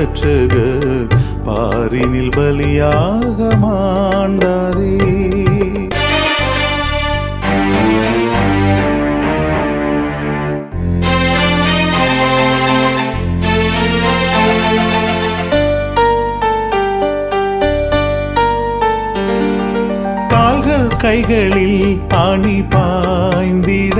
ரட்சகர் பாரினில் பலியாக மாண்டாரே கால்கள் கைகளில் ஆணி பாய்ந்திட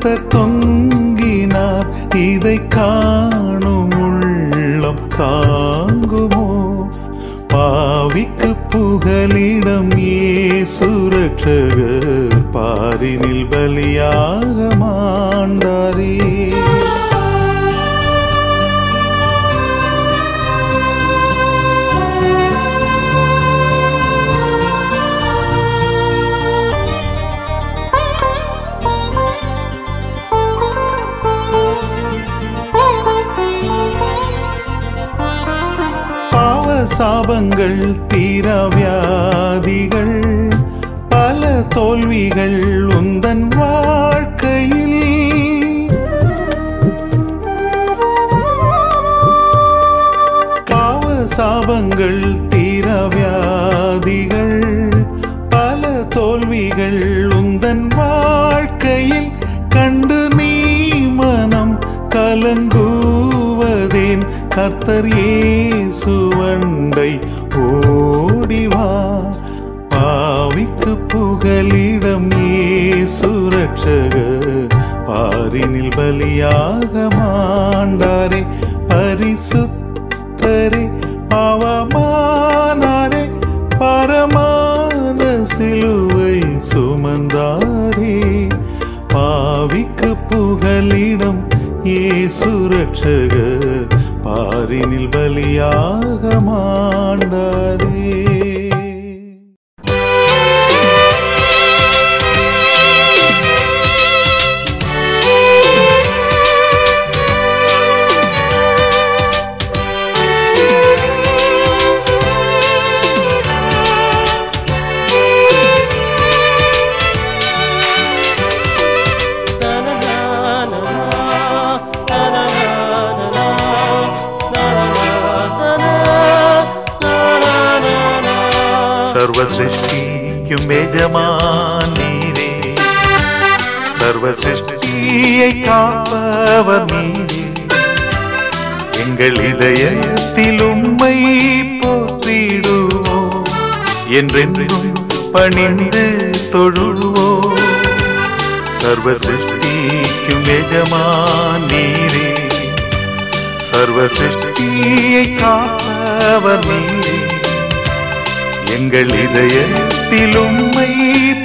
கர்த்தர் தொங்கினார். இதை காணும் உள்ளம் தாங்குமோ? பாவிக்கு புகலிடம் ஏ ரட்சகர் பாரினில் பலியாக தீரவியாதிகள் பல தோல்விகள் உந்தன் வாழ்க்கையில். பாவ சாபங்கள் தீரவியாதிகள் பல தோல்விகள் உந்தன் வாழ்க்கையில். கண்டு நீ மனம் கலங்கூவதேன் கர்த்தர் இயேசுவண்டை ஓடிவா பாவிக்கு புகலிடம் இயேசு ரட்சகர் பாரினில் பலியாக மாண்டாரே பரிசுத்தரே பாவமானாரே பரமான சிலுவை சுமந்தாரே. பாவிக்கு புகலிடம் இயேசு ரட்சகர் பாரினில் பலியாக மாண்டாரே. என்றென்றும் பணிந்து தொழுவோ சர்வ சிருஷ்டிக்கும் எஜமான் நீரே சர்வ சிருஷ்டியை காப்பவர் நீரே. எங்கள் இதயத்தில் உம்மை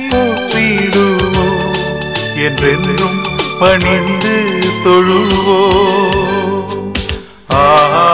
போற்றிடுவோ என்றென்றும் பணிந்து தொழுவோ ஆஹா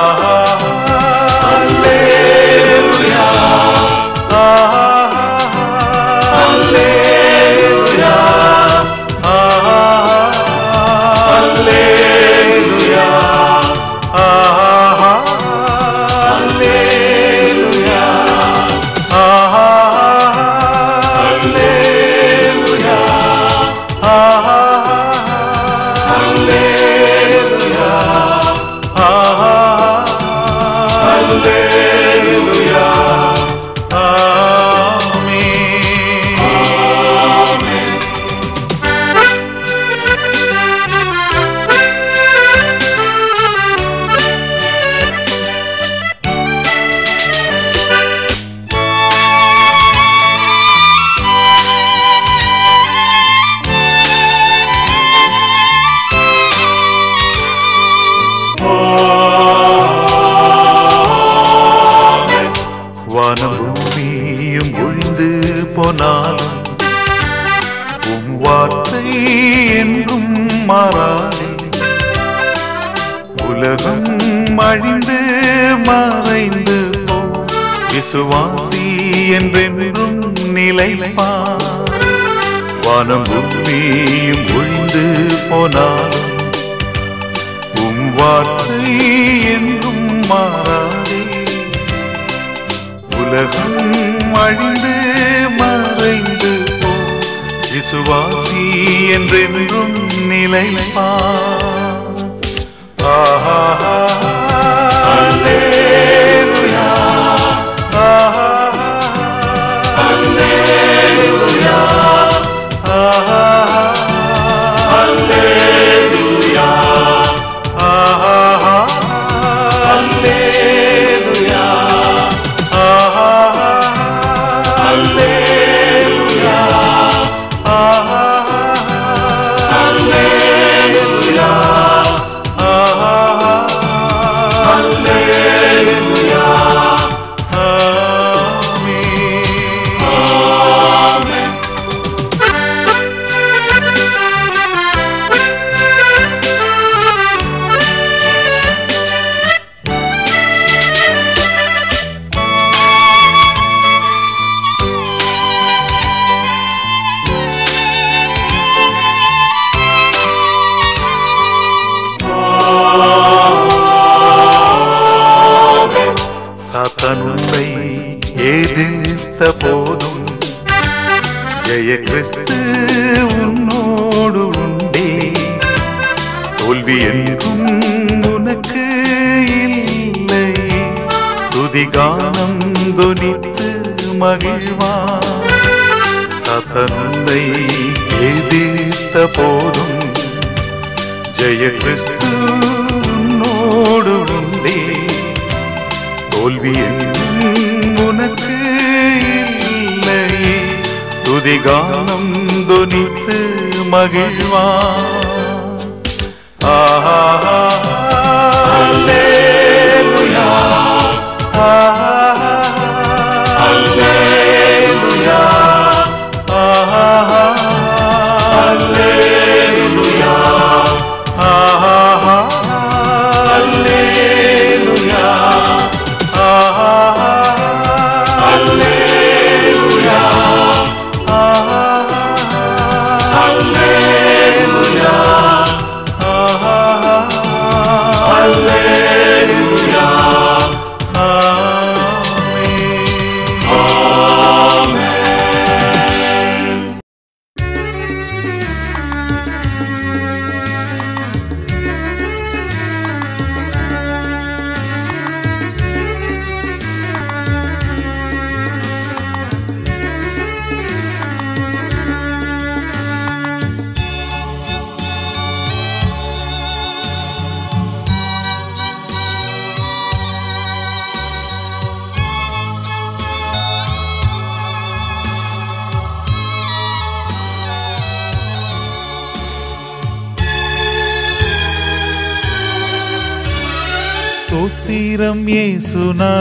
வானம் பூமியும் ஒழிந்து போனால் உம் வார்த்தை என்றும் மாறாதே. உலகம் அழிந்து மறைந்து போ. விசுவாசி என்றென்றும் நிலைப்பா ஆஹா. ஜெய கிறிஸ்துவோடு உண்டே தோல்வியில் உனக்கு இல்லையே. துதிகானம் துனித்து மகிழ்வா ஆஹா.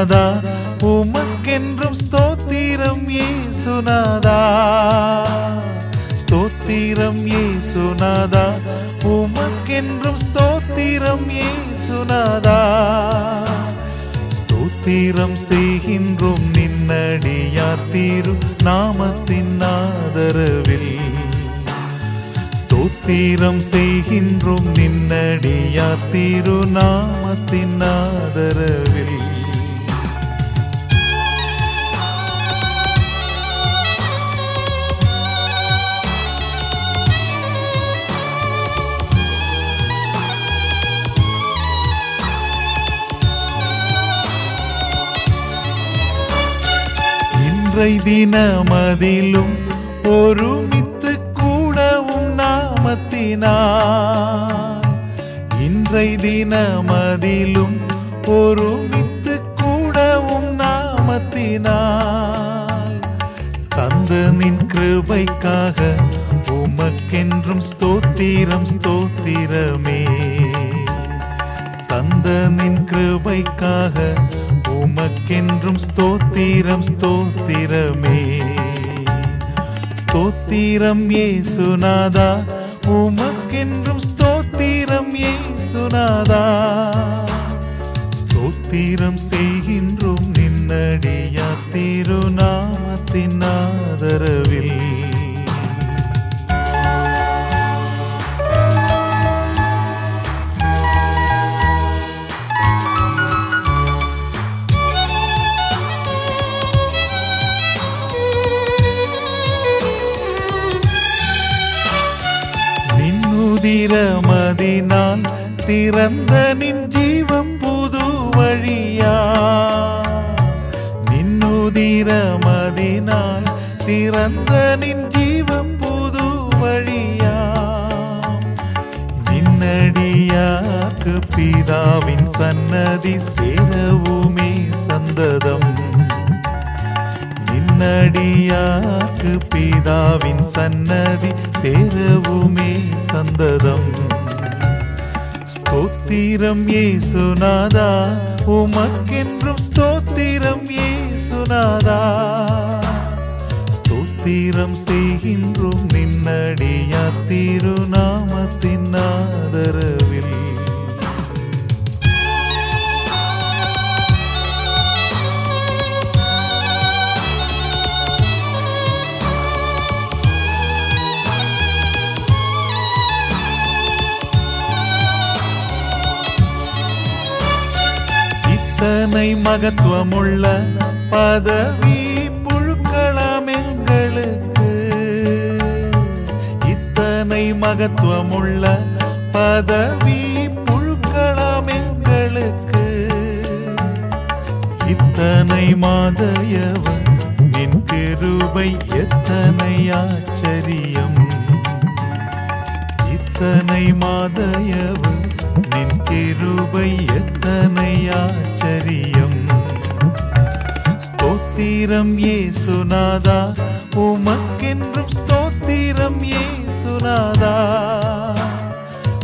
ஏசுநாதா உமக்கென்றும் ஸ்தோத்திரம் ஏசுநாதா? ஸ்தோத்திரம் ஏசுநாதா? உமக்கென்றும் ஸ்தோத்திரம் ஏசுநாதா? ஸ்தோத்திரம் செய்கின்றோம் நின்னடியார் தீரு நாமத்தின் ஆதரவில். ஸ்தோத்திரம் செய்கின்றோம் நின்னடியார் திரு நாமத்தின் ஆதரவில். இன்றை தினமதிலும் ஒருமித்து கூடவும் நாமத்தினார் இன்றை தினமதிலும் ஒருமித்து கூடவும் நாமத்தினார் தந்த நின் கிருபைக்காக உமக்கென்றும் ஸ்தோத்திரம் ஸ்தோத்திரமே. தந்த நின் கிருபைக்காக உமக்கென்றும் ஸ்தோத்திரம் ஸ்தோத்திரமே. ஸ்தோத்திரம் ஏசுநாதா உமக்கென்றும் ஸ்தோத்திரம் ஏசுநாதா ஸ்தோத்திரம் செய்கின்றோம் நின்னடியா திருநாமத்தின் ஆதரவில். திறமதினால் திறந்த நின் ஜீவம் புது வழியா? நின்னுதிரமதினால் திறந்த நின் ஜீவம் புது வழியா? நின்னடியாக்கு பிதாவின் சன்னதி சேரவுமே சந்ததம். நின்னடியாக்கு பிதாவின் சன்னதி சேரவுமே சந்ததம். ஸ்தோத்திரம் ஏசுநாதா உமக்கென்றும் ஸ்தோத்திரம் ஏசுநாதா ஸ்தோத்திரம் செய்கின்றோம் நின்னடியா திருநாமத்தின் ஆதரவில். இத்தனை மகத்துவமுள்ள பதவி புழுக்கலாம் எங்களுக்கு. இத்தனை மகத்துவமுள்ள பதவி புழுக்கலாம் எங்களுக்கு. இத்தனை மாதையவன் நின் கிருபை எத்தனை ஆச்சரியம். இத்தனை மாதையவன் கிருபை எத்தனை ஆச்சரியம். ஸ்தோத்திரம் ஏசுநாதா உமக்கென்றும் ஸ்தோத்திரம் ஏசுநாதா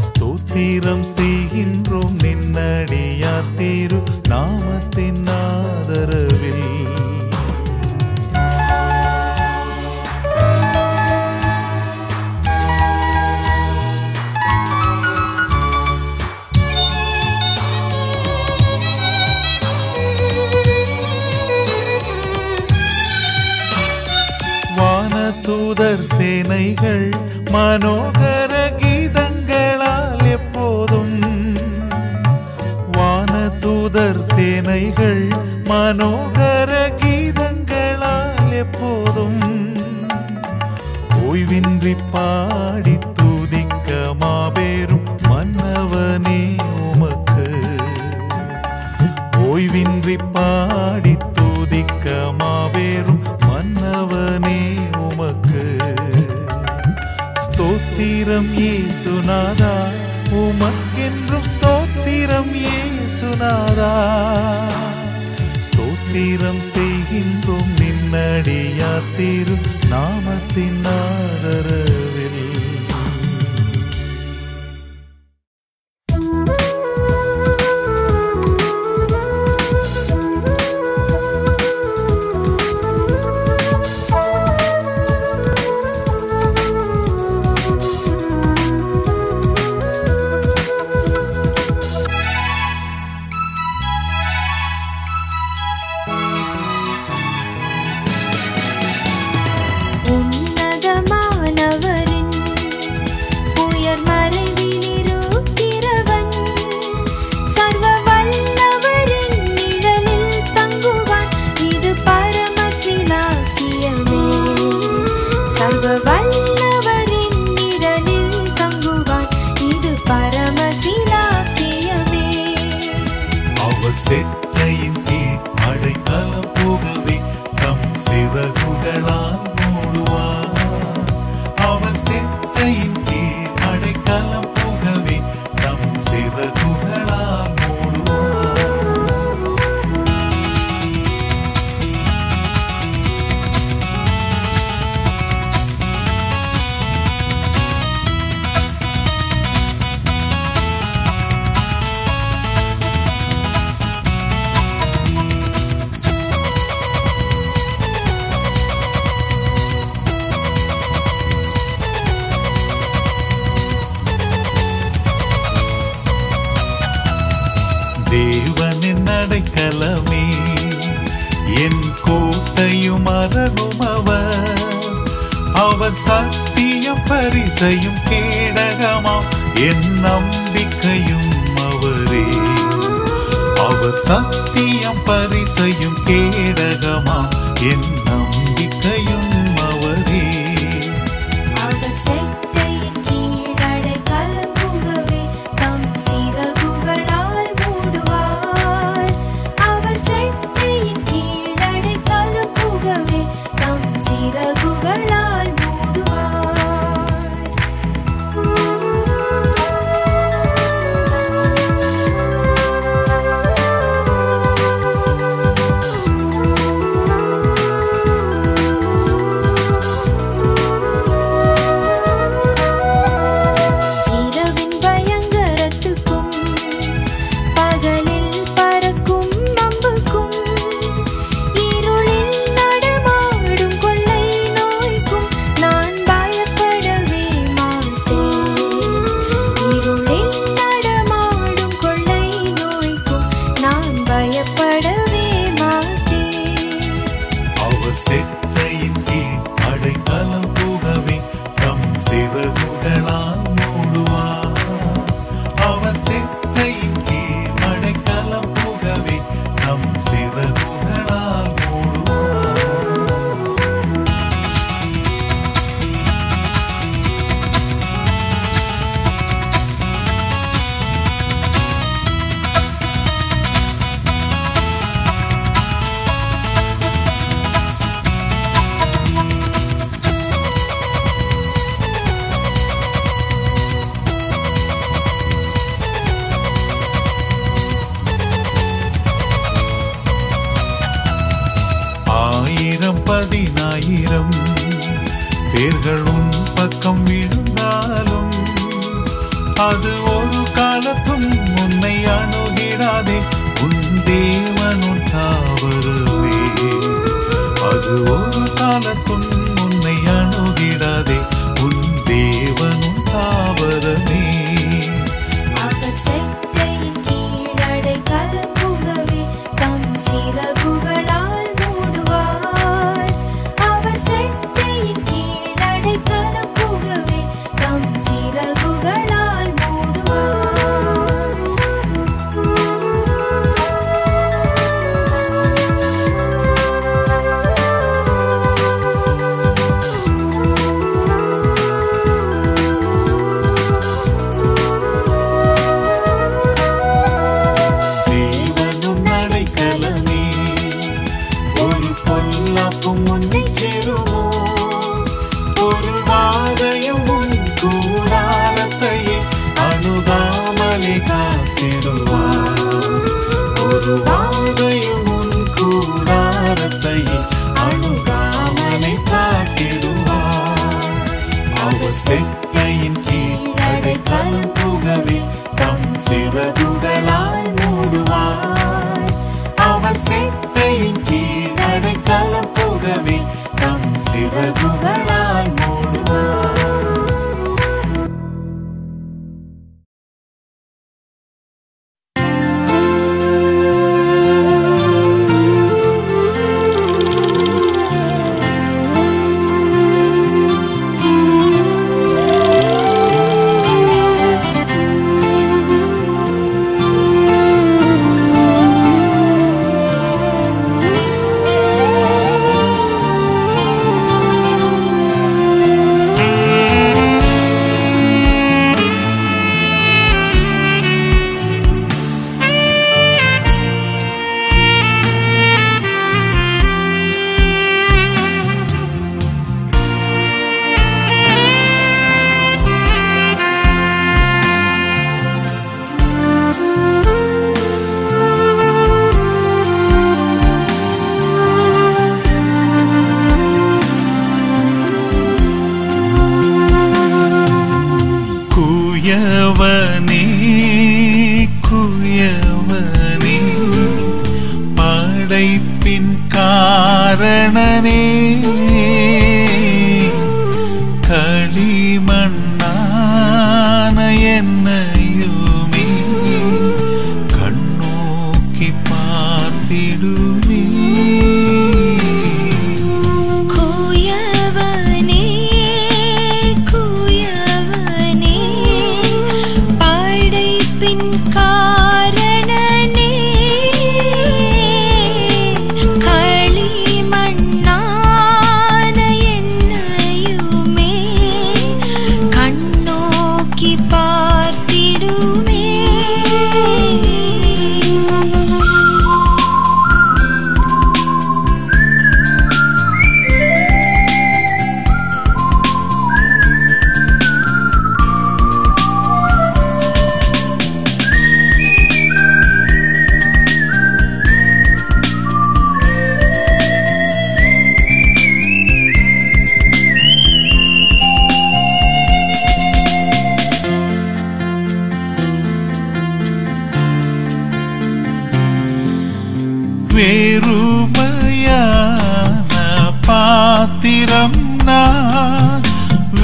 ஸ்தோத்திரம் செய்கின்றோம் நின்னடியார் தீரு நாமத்தின் ஆதரவில்.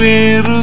వేరు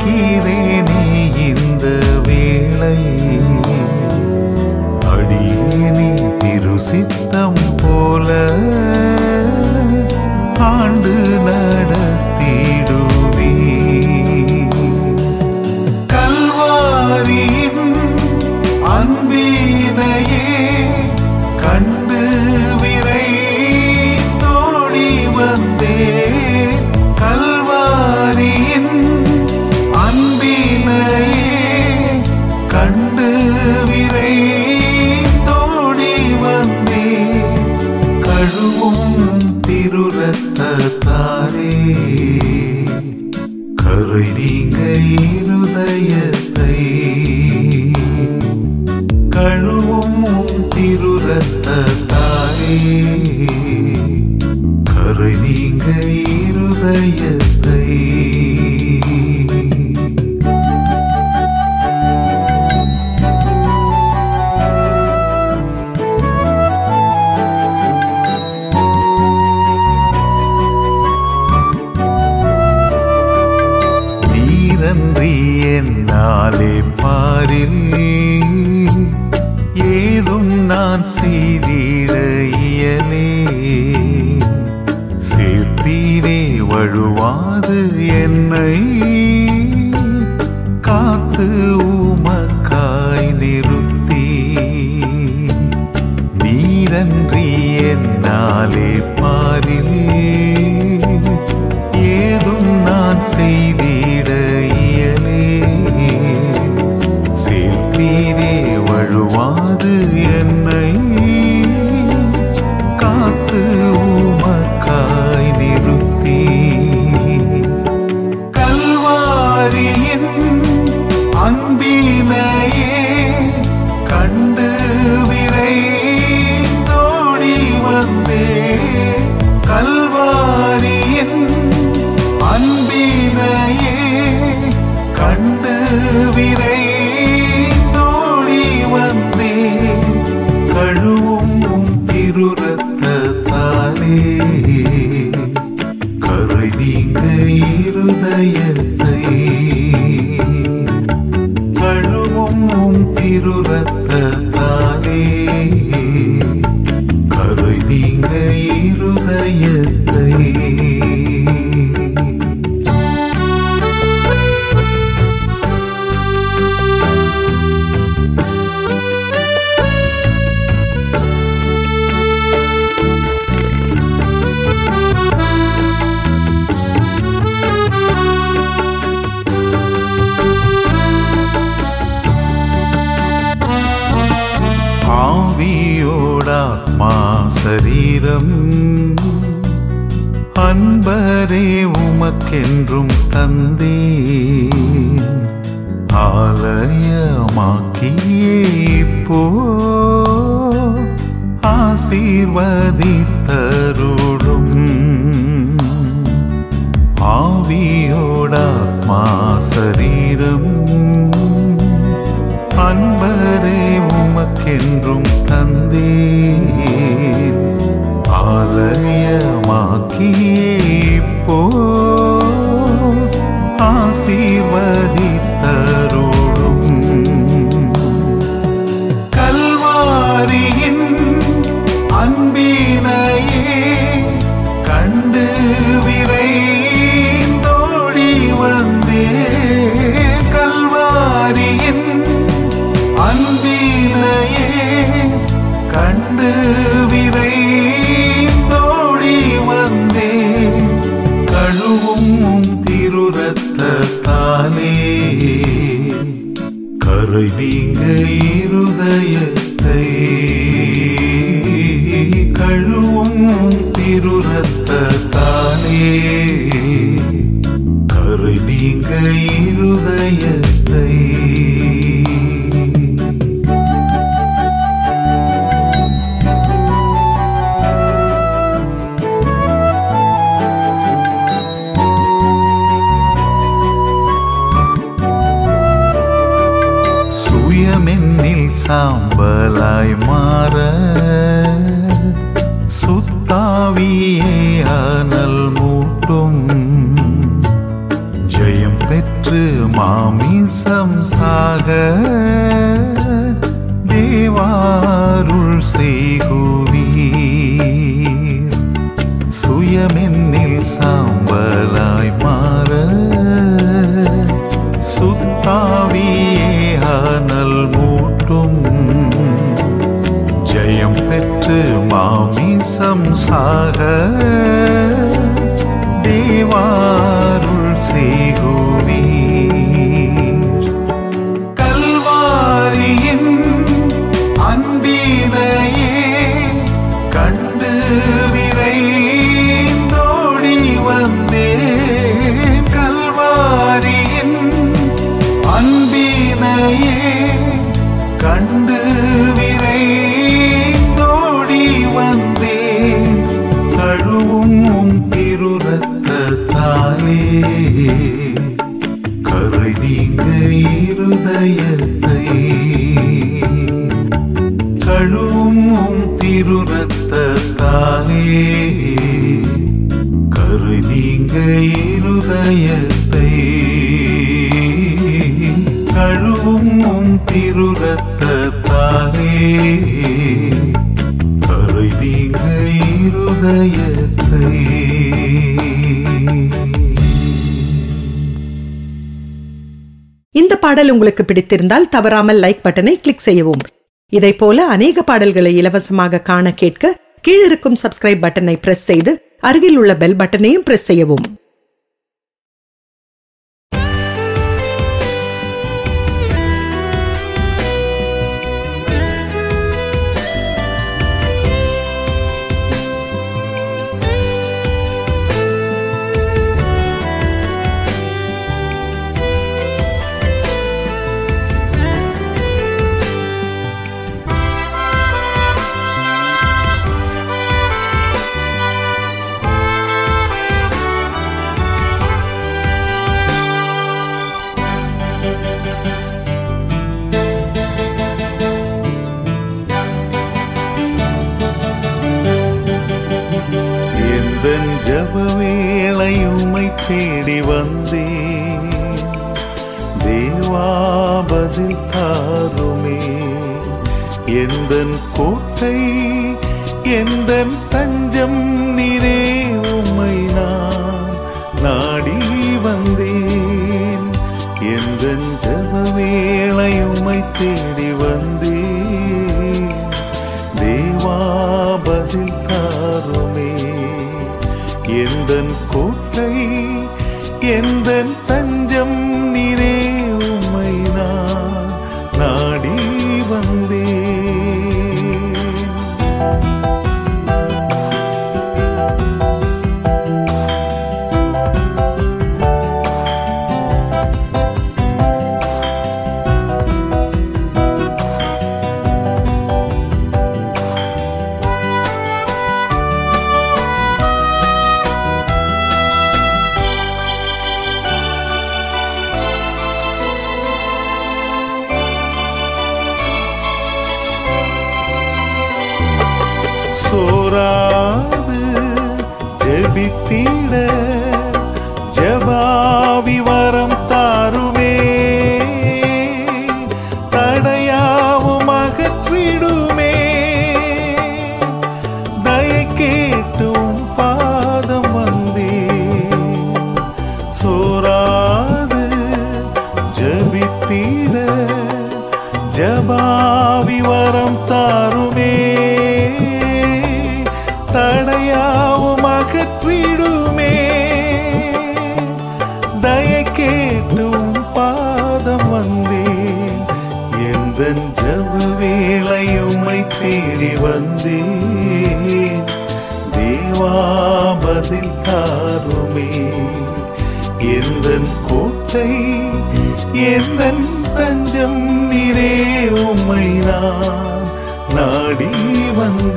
aquí. சுயமென்னில் சாம்பலாய் மாற. சுத்தாவியே ஆனல் மூட்டும். ஜெயம் பெற்று மாமிசம் சாக. தேவாருள் செய்கும் பாடல் உங்களுக்கு பிடித்திருந்தால் தவறாமல் லைக் பட்டனை கிளிக் செய்யவும். இதை போல அநேக பாடல்களை இலவசமாக காண கேட்க கீழிருக்கும் சப்ஸ்கிரைப் பட்டனை பிரஸ் செய்து அருகில் உள்ள பெல் பட்டனையும் பிரஸ் செய்யவும். ஜெபித்திட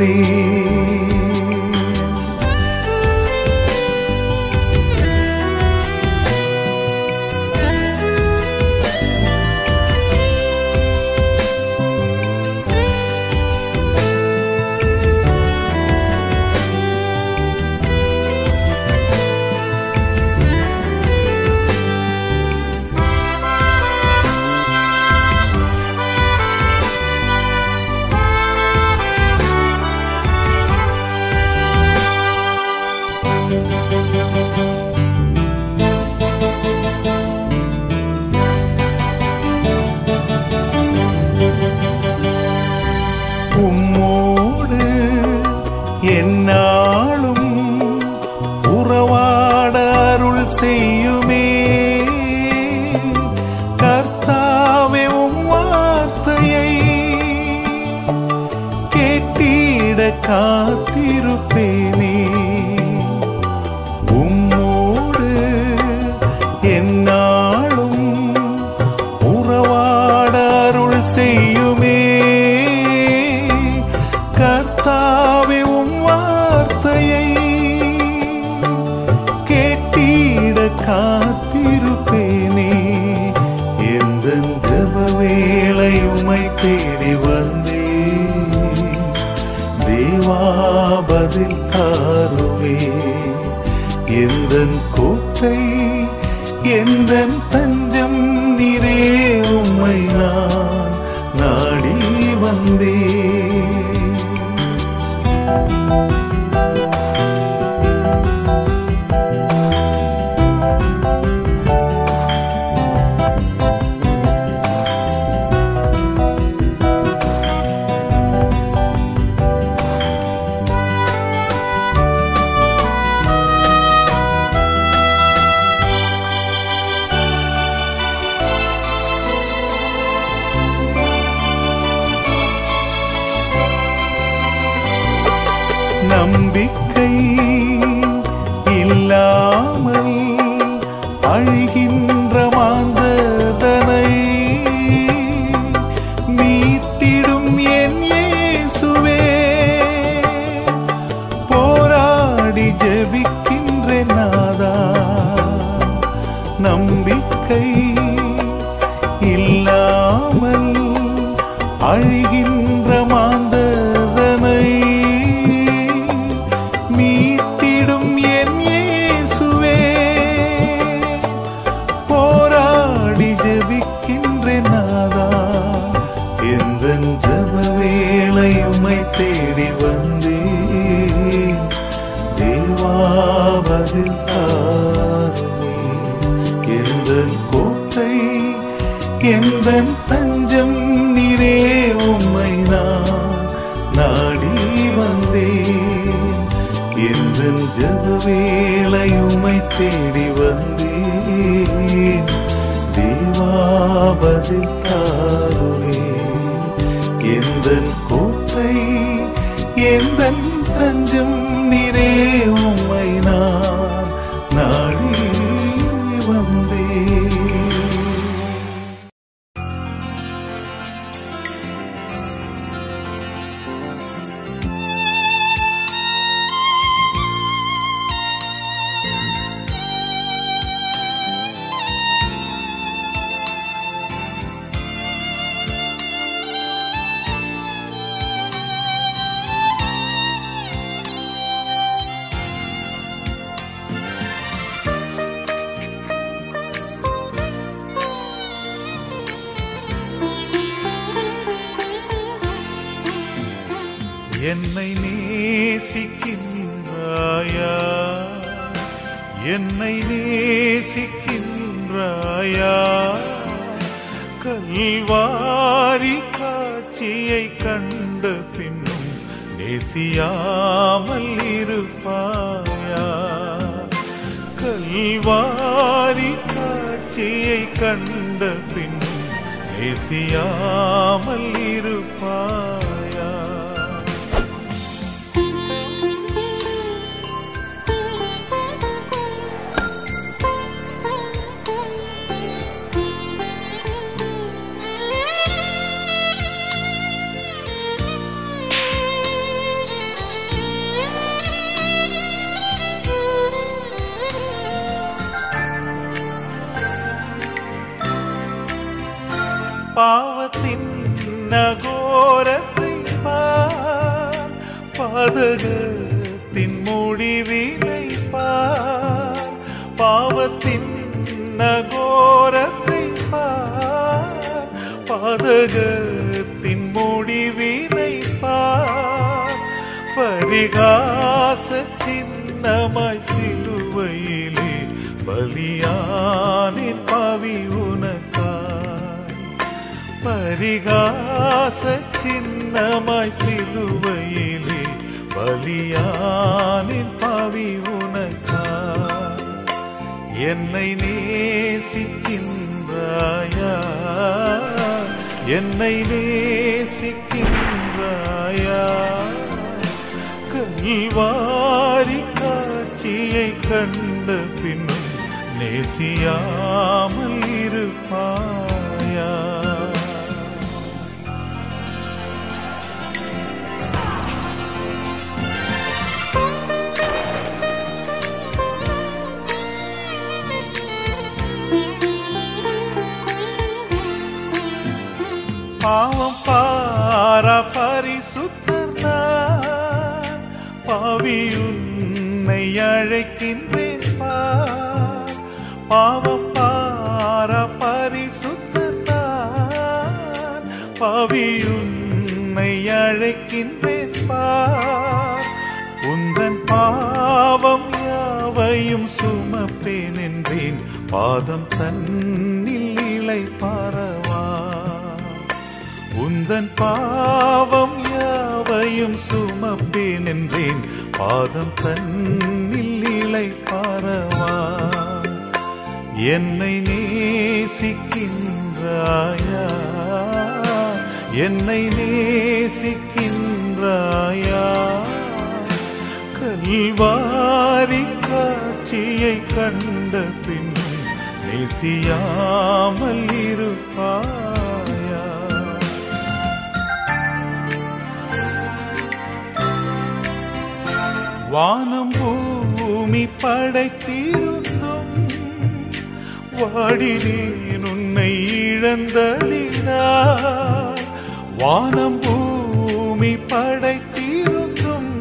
thee. செய்யுமே. கர்த்தாவே உம் வார்த்தையை கேட்டிட காத்து ജപിക്ക நேசிக்கின்றாயா என்னை நேசிக்கின்றாயா? கல்வாரி காட்சியை கண்ட பின்னும் நேசியாமல் இருப்பாயா? கல்வாரி காட்சியை கண்ட பின்னும் நேசியாமல் இருப்பாயா? பாவத்தின் நகோரத்தை பார். பாதகத்தின் முடிவினை பார் பாவத்தின் நகோரத்தை பார். பாதகத்தின் முடிவினை பார் பரிகாச பரிகாச சின்னமாய் சிலுவையிலே பலியானின் பவி உனக்கா என்னை நேசிக்கின்றாயா என்னை நேசிக்கின்றாயா கல்வாரி காட்சியை கண்ட பின்னும் நேசியாமல் இருப்பான் பாவம் பாரா பரிசுத்தர் பாவியுன்னை அழைக்கின்றேன் பாவம் பாரா பரிசுத்தர் பாவியுன்னை அழைக்கின்றேன் பார் உந்தன் பாவம் யாவையும் சுமப்பேன் என்றேன். பாதம் தன்னில் இலை பாரவா உந்தன் பாவம் யாவையும் சுமப்பேன் என்றேன். பாதம் தன்னில் இலை பாரவா. என்னை நேசிக்கின்றாயா? என்னை நேசிக்கின்றாயா? கல்வாரி காட்சியை கண்ட பின் நேசியாமல் இருப்பாயா வானம் பூமி படைத்திருந்தும். வாடினேன் உன்னை இழந்தலினா வானம் பூமி படைத்திருந்தும்.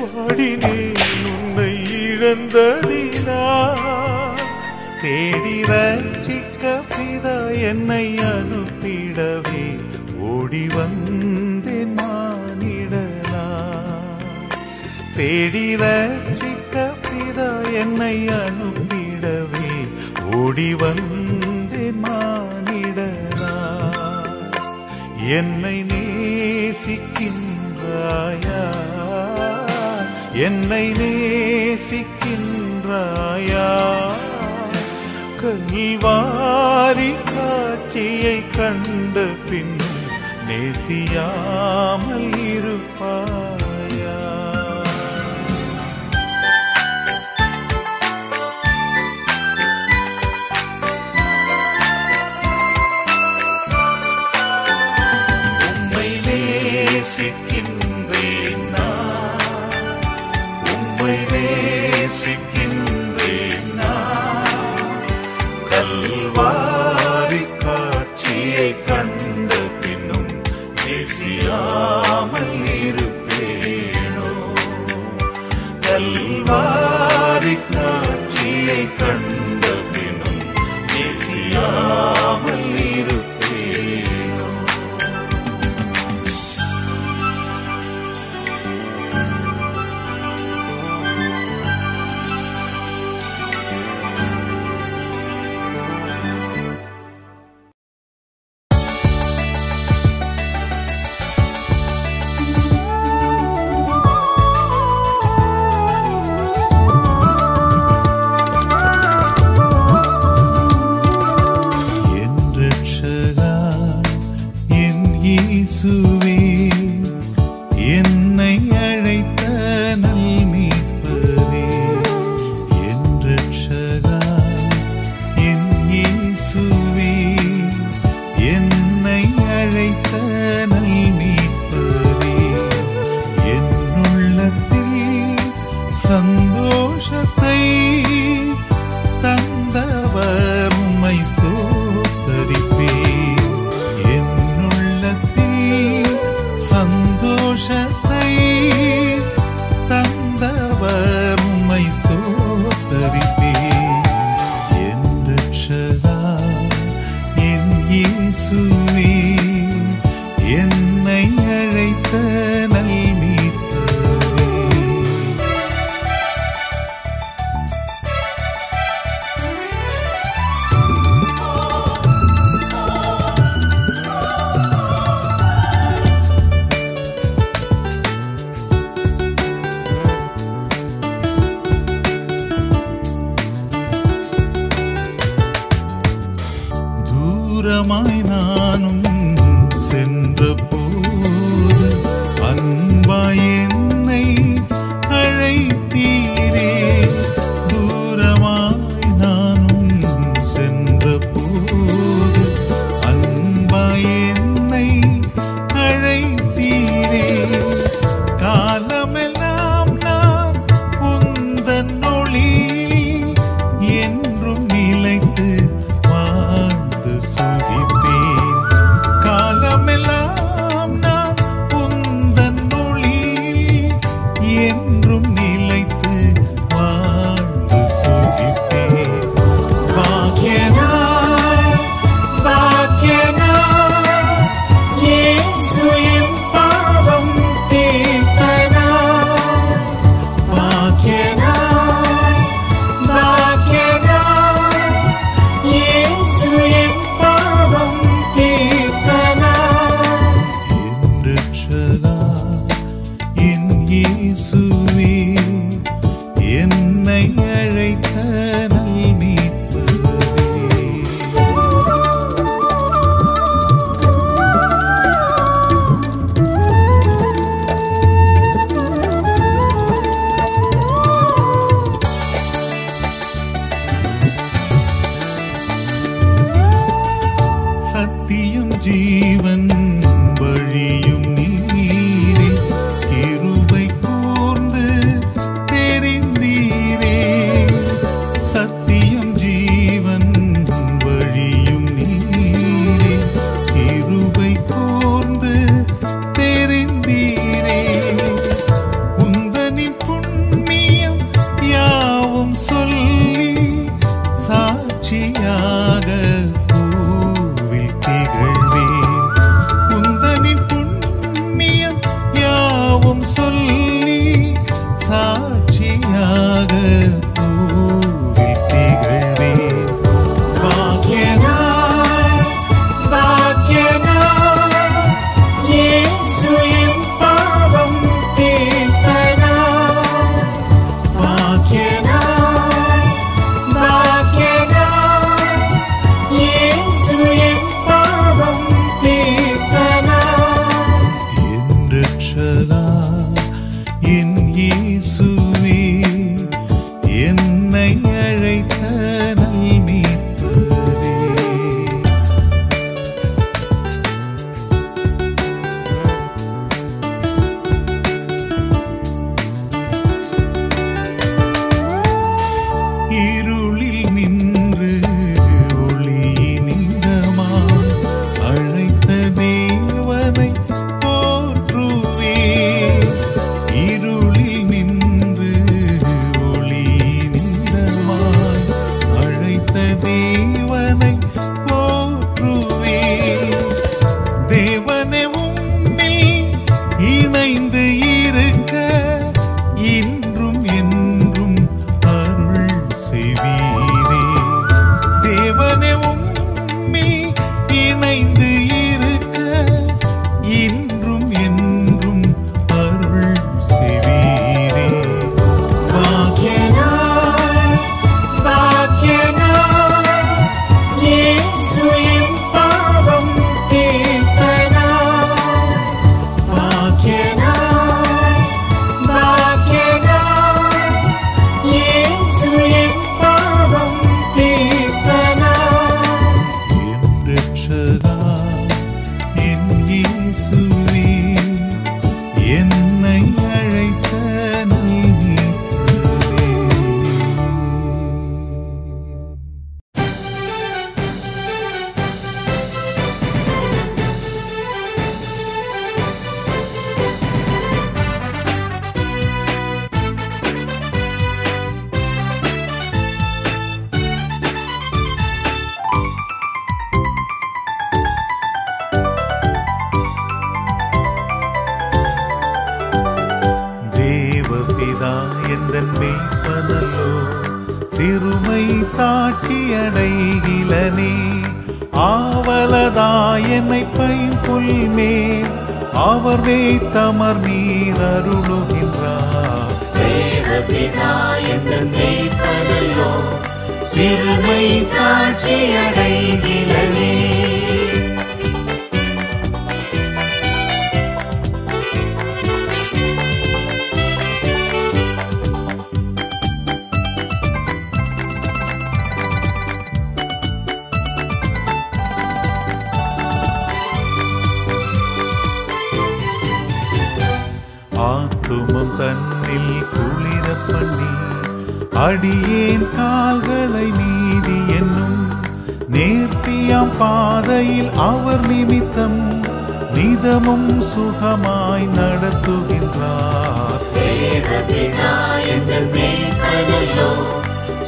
வாடினேன் உன்னை இழந்தலினா தேடி ரட்சிக்க பிதா என்னை அனுப்பிடவே. ஓடி வந்த தேடி ரட்சிக்க பிதா என்னை அனுப்பிடவே. ஓடி வந்தேன் மானிடனா என்னை நேசிக்கின்றாயா. என்னை நேசிக்கின்றாயா. கல்வாரி காட்சியை கண்ட பின் நேசியாமல் இருப்பார். Om தேவபிதா எந்த மெய்ப்பனல்லோ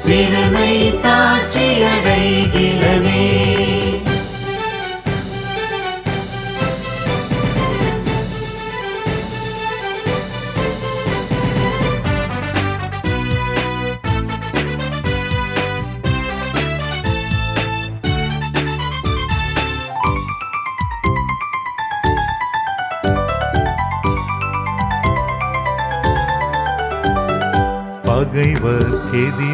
சிறுமை தாட்சி அடைகிறதே. que